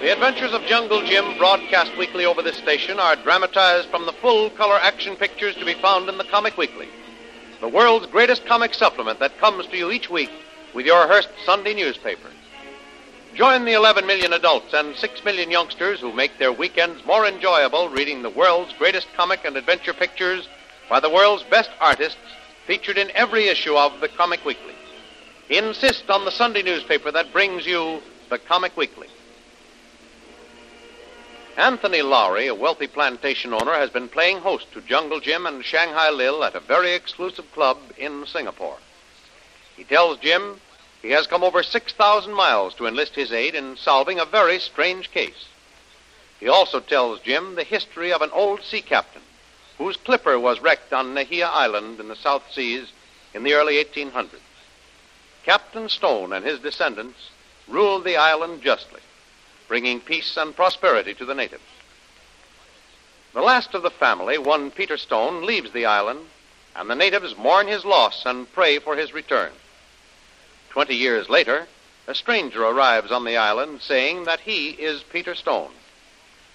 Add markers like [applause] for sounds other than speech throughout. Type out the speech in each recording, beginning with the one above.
The Adventures of Jungle Jim, broadcast weekly over this station, are dramatized from the full color action pictures to be found in the Comic Weekly, the world's greatest comic supplement that comes to you each week with your Hearst Sunday newspaper. Join the 11 million adults and 6 million youngsters who make their weekends more enjoyable reading the world's greatest comic and adventure pictures by the world's best artists featured in every issue of the Comic Weekly. Insist on the Sunday newspaper that brings you the Comic Weekly. Anthony Lowry, a wealthy plantation owner, has been playing host to Jungle Jim and Shanghai Lil at a very exclusive club in Singapore. He tells Jim he has come over 6,000 miles to enlist his aid in solving a very strange case. He also tells Jim the history of an old sea captain whose clipper was wrecked on Nahia Island in the South Seas in the early 1800s. Captain Stone and his descendants ruled the island justly bringing peace and prosperity to the natives. The last of the family, one Peter Stone, leaves the island, and the natives mourn his loss and pray for his return. Twenty years later, a stranger arrives on the island saying that he is Peter Stone.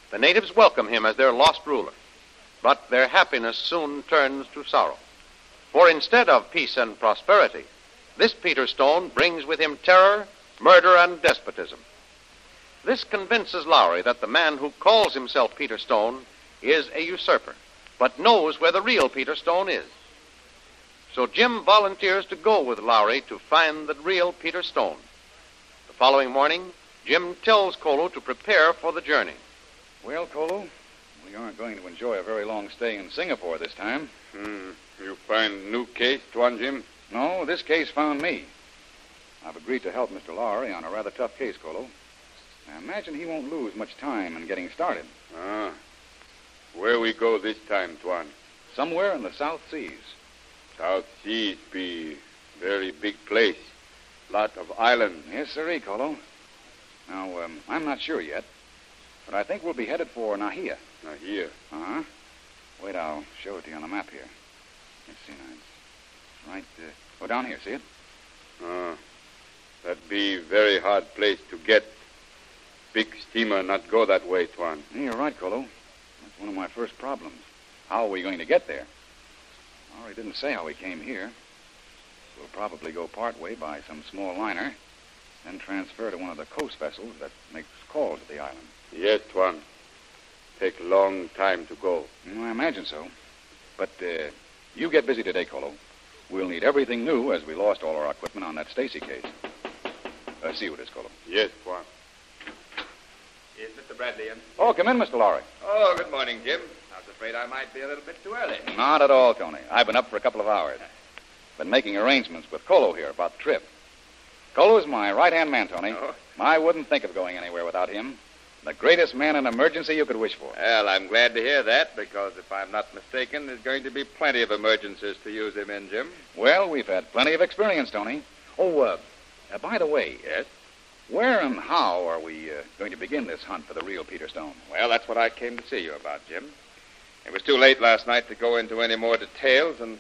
The natives welcome him as their lost ruler, but their happiness soon turns to sorrow. For instead of peace and prosperity, this Peter Stone brings with him terror, murder, and despotism. This convinces Lowry that the man who calls himself Peter Stone is a usurper, but knows where the real Peter Stone is. So Jim volunteers to go with Lowry to find the real Peter Stone. The following morning, Jim tells Kolu to prepare for the journey. Well, Kolu, we aren't going to enjoy a very long stay in Singapore this time. Hmm. You find new case, Tuan Jim? No, this case found me. I've agreed to help Mr. Lowry on a rather tough case, Kolu. I imagine he won't lose much time in getting started. Ah. Where we go this time, Tuan? Somewhere in the South Seas. South Seas be very big place. Lot of island. Yes, sirree, Kolu. Now, um, I'm not sure yet, but I think we'll be headed for Nahia. Nahia? Uh-huh. Wait, I'll show it to you on the map here. Let's see now. It's right, uh, oh, down here, see it? Ah. That be very hard place to get. Big steamer not go that way, Tuan. Yeah, You're right, Kolu. That's one of my first problems. How are we going to get there? Well, he didn't say how we came here. We'll probably go part way by some small liner, then transfer to one of the coast vessels that makes calls at the island. Yes, Tuan. Take long time to go. Mm, I imagine so. But uh, you get busy today, Kolu. We'll need everything new as we lost all our equipment on that Stacy case. Uh, see what it is, Kolu. Yes, Tuan. Is Mr. Bradley in? Oh, come in, Mr. Lowry. Oh, good morning, Jim. I was afraid I might be a little bit too early. Not at all, Tony. I've been up for a couple of hours. Been making arrangements with Kolu here about the trip. Kolu's my right-hand man, Tony. Oh? I wouldn't think of going anywhere without him. The greatest man in emergency you could wish for. Well, I'm glad to hear that because if I'm not mistaken, there's going to be plenty of emergencies to use him in, Jim. Well, we've had plenty of experience, Tony. Oh, uh, uh by the way, Yes? Where and how are we uh, going to begin this hunt for the real Peter Stone? Well, that's what I came to see you about, Jim. It was too late last night to go into any more details, and,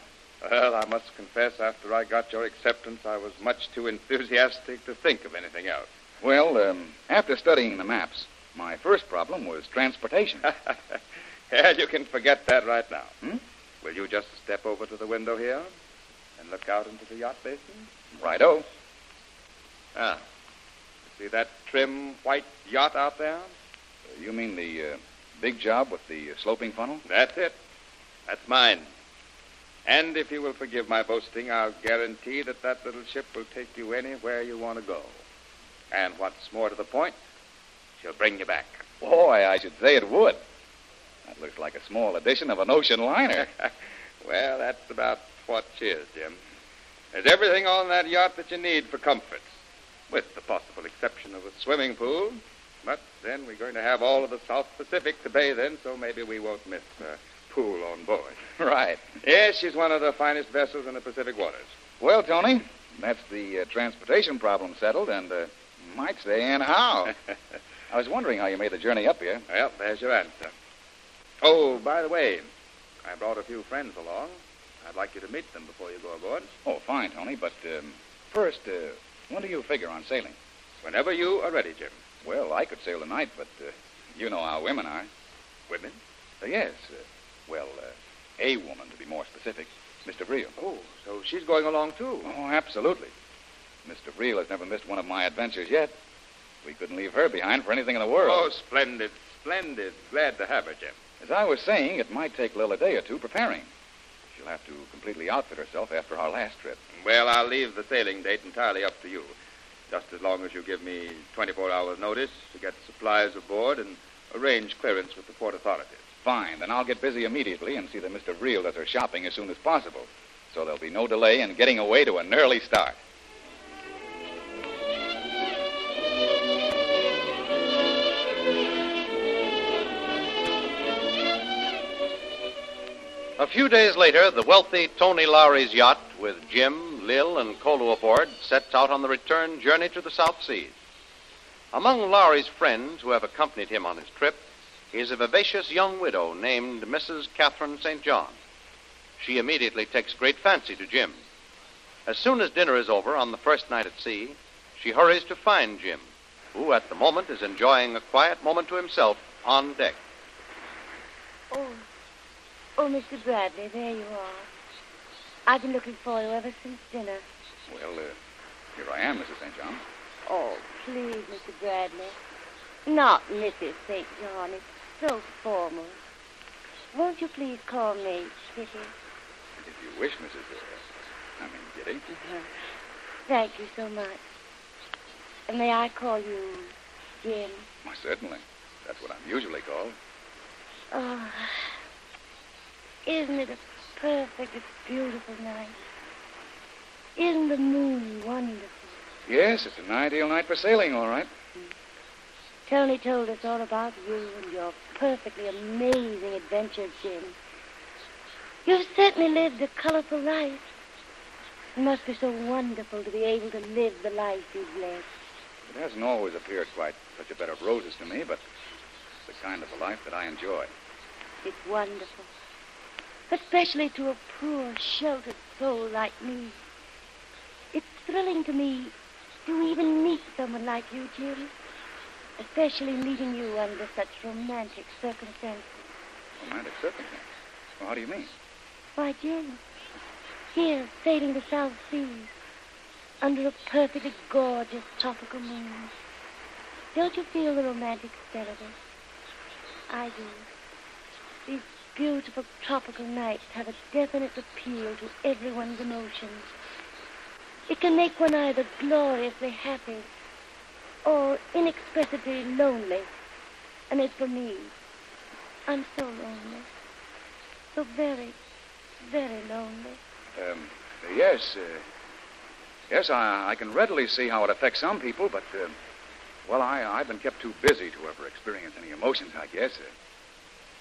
well, I must confess, after I got your acceptance, I was much too enthusiastic to think of anything else. Well, um, after studying the maps, my first problem was transportation. [laughs] yeah, you can forget that right now. Hmm? Will you just step over to the window here and look out into the yacht basin? Righto. Ah. See that trim white yacht out there? You mean the uh, big job with the uh, sloping funnel? That's it. That's mine. And if you will forgive my boasting, I'll guarantee that that little ship will take you anywhere you want to go. And what's more to the point, she'll bring you back. Boy, I should say it would. That looks like a small edition of an ocean liner. [laughs] well, that's about what she is, Jim. There's everything on that yacht that you need for comfort, with the possible exception of a swimming pool. But then we're going to have all of the South Pacific to bathe in, so maybe we won't miss a pool on board. [laughs] right. Yes, she's one of the finest vessels in the Pacific waters. Well, Tony, that's the uh, transportation problem settled, and uh, might say, and how. [laughs] I was wondering how you made the journey up here. Well, there's your answer. Oh, by the way, I brought a few friends along. I'd like you to meet them before you go aboard. Oh, fine, Tony. But um, first, uh, when do you figure on sailing? Whenever you are ready, Jim. Well, I could sail tonight, but uh, you know how women are. Women? Uh, yes. Uh, well, uh, a woman, to be more specific. Mr. Vreel. Oh, so she's going along, too. Oh, absolutely. Mr. Vreel has never missed one of my adventures yet. We couldn't leave her behind for anything in the world. Oh, splendid, splendid. Glad to have her, Jim. As I was saying, it might take Lil a day or two preparing. She'll have to completely outfit herself after our last trip. Well, I'll leave the sailing date entirely up to you. Just as long as you give me 24 hours' notice to get supplies aboard and arrange clearance with the port authorities. Fine. Then I'll get busy immediately and see that Mr. Vreel does her shopping as soon as possible. So there'll be no delay in getting away to an early start. A few days later, the wealthy Tony Lowry's yacht, with Jim, Lil, and Kolu aboard, sets out on the return journey to the South Seas. Among Lowry's friends who have accompanied him on his trip is a vivacious young widow named Mrs. Catherine St. John. She immediately takes great fancy to Jim. As soon as dinner is over on the first night at sea, she hurries to find Jim, who at the moment is enjoying a quiet moment to himself on deck. Oh, oh, Mr. Bradley, there you are. I've been looking for you ever since dinner. Well, uh, here I am, Mrs. St. John. Oh, please, Mr. Bradley. Not Mrs. St. John. It's so formal. Won't you please call me Kitty? If you wish, Mrs. Uh, I mean, Kitty. Uh-huh. Thank you so much. And may I call you Jim? Why, certainly. That's what I'm usually called. Oh, isn't it a perfect, beautiful night? Isn't the moon wonderful? Yes, it's an ideal night for sailing, all right. Tony told us all about you and your perfectly amazing adventures, Jim. You've certainly lived a colorful life. It must be so wonderful to be able to live the life you've led. It hasn't always appeared quite such a bed of roses to me, but it's the kind of a life that I enjoy. It's wonderful. Especially to a poor, sheltered soul like me. It's thrilling to me to even meet someone like you, Jim. Especially meeting you under such romantic circumstances. Romantic circumstances? Well, how do you mean? Why, Jim, here, sailing the South Seas, under a perfectly gorgeous tropical moon. Don't you feel the romantic spell of it? I do. These beautiful tropical nights have a definite appeal to everyone's emotions. It can make one either gloriously happy or inexpressibly lonely. And as for me, I'm so lonely. So very, very lonely. Um, yes, uh, yes, I, I can readily see how it affects some people, but, uh, well, I, I've been kept too busy to ever experience any emotions, I guess. Uh,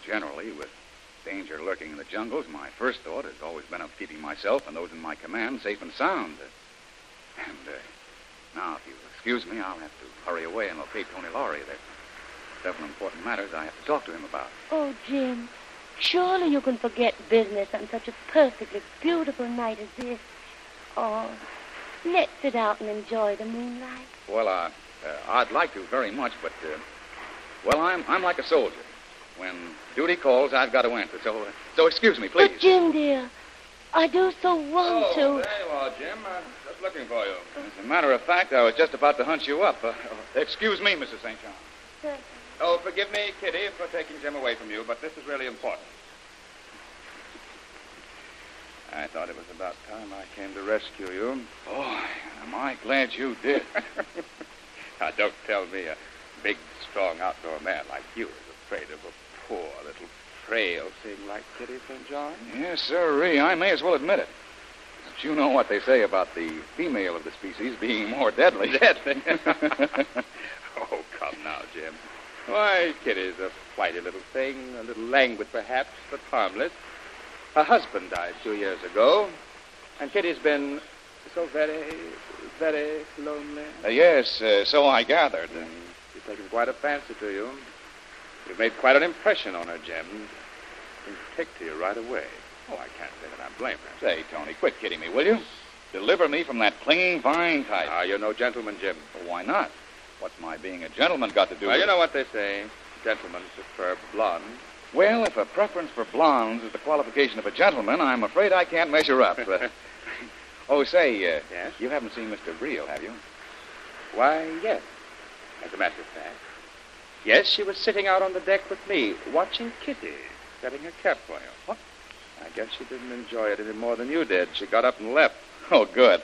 generally, with danger lurking in the jungles, my first thought has always been of keeping myself and those in my command safe and sound. And uh, now, if you'll excuse me, I'll have to hurry away and locate Tony Lowry. There's several important matters I have to talk to him about. Oh, Jim, Surely you can forget business on such a perfectly beautiful night as this. Oh, let's sit out and enjoy the moonlight. Well, uh, uh, I'd like to very much, but, uh, well, I'm, I'm like a soldier. When duty calls, I've got to answer. So, uh, so excuse me, please. But, Jim, dear, I do so want Oh, to. there you are, Jim. I'm just looking for you. As a matter of fact, I was just about to hunt you up. Uh, excuse me, Mrs. St. John. Oh, forgive me, Kitty, for taking Jim away from you, but this is really important. I thought it was about time I came to rescue you. Boy, am I glad you did. [laughs] now, don't tell me a big, strong outdoor man like you is afraid of a poor little frail thing like Kitty St. John. yes, sirree, I may as well admit it. But you know what they say about the female of the species being more deadly. [laughs] Deadly. [laughs] oh, come now, Jim. Why, Kitty's a flighty little thing, a little languid perhaps, but harmless. Her husband died two years ago, and Kitty's been so very, very lonely. Uh, yes, uh, so I gathered. And she's taken quite a fancy to you. You've made quite an impression on her, Jim. She'll take to you right away. Oh, I can't say that I blame her. Say, Tony, quit kidding me, will you? Deliver me from that clinging vine type. Ah, you're no gentleman, Jim. Well, why not? What's my being a gentleman got to do Well, with it? Well, you know what they say. Gentlemen prefer blonde. Well, if a preference for blondes is the qualification of a gentleman, I'm afraid I can't measure up. Uh, [laughs] oh, say, uh, Yes? you haven't seen Mr. Reel, have you? Why, yes. As a matter of fact. Yes, she was sitting out on the deck with me, watching Kitty, setting her cap for you. What? I guess she didn't enjoy it any more than you did. She got up and left. [laughs] Oh, good.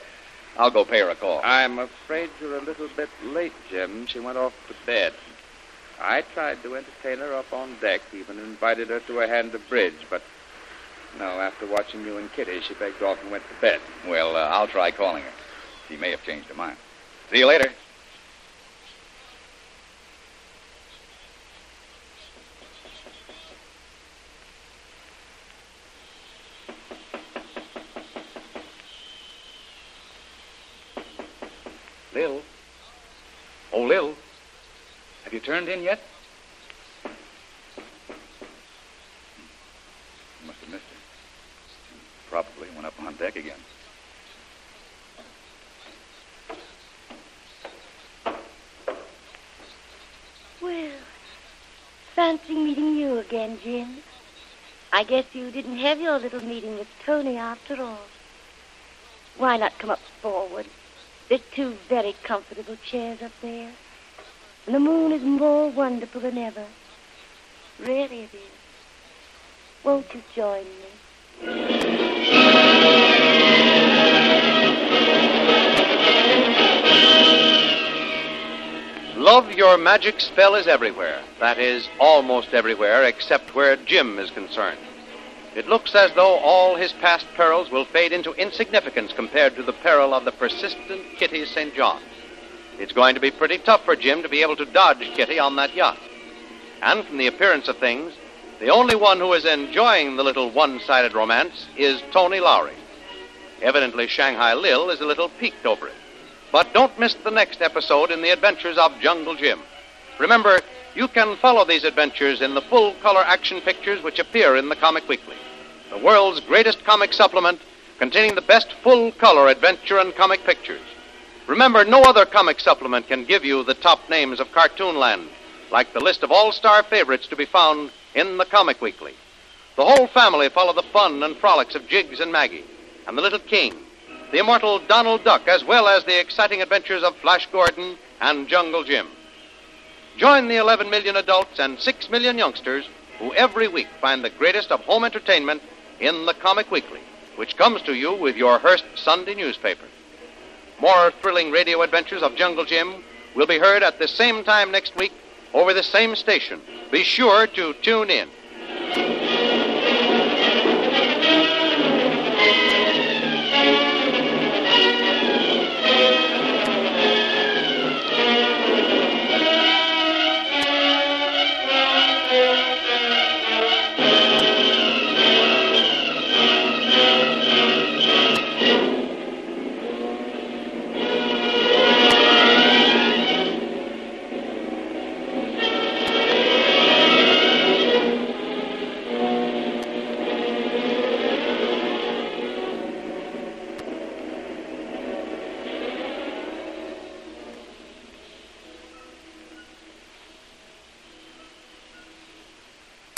I'll go pay her a call. I'm afraid you're a little bit late, Jim. She went off to bed. I tried to entertain her up on deck, even invited her to a hand of bridge, but no, after watching you and Kitty, she begged off and went to bed. Well, uh, I'll try calling her. She may have changed her mind. See you later. Lil. Oh, Lil. Have you turned in yet? Hmm. Must have missed her. Probably went up on deck again. Well, fancy meeting you again, Jim. I guess you didn't have your little meeting with Tony after all. Why not come up forward? There's two very comfortable chairs up there. And the moon is more wonderful than ever. Really it is. Won't you join me? Love Your Magic Spell is everywhere. That is, almost everywhere, except where Jim is concerned. It looks as though all his past perils will fade into insignificance compared to the peril of the persistent Kitty St. John. It's going to be pretty tough for Jim to be able to dodge Kitty on that yacht. And from the appearance of things, the only one who is enjoying the little one sided romance is Tony Lowry. Evidently, Shanghai Lil is a little piqued over it. But don't miss the next episode in the adventures of Jungle Jim. Remember, you can follow these adventures in the full color action pictures which appear in the Comic Weekly, the world's greatest comic supplement containing the best full color adventure and comic pictures. Remember, no other comic supplement can give you the top names of Cartoonland, like the list of all star favorites to be found in the Comic Weekly. The whole family follow the fun and frolics of Jiggs and Maggie, and the little king, the immortal Donald Duck, as well as the exciting adventures of Flash Gordon and Jungle Jim. Join the 11 million adults and 6 million youngsters who every week find the greatest of home entertainment in the Comic Weekly, which comes to you with your Hearst Sunday newspaper. More thrilling radio adventures of Jungle Jim will be heard at the same time next week over the same station. Be sure to tune in.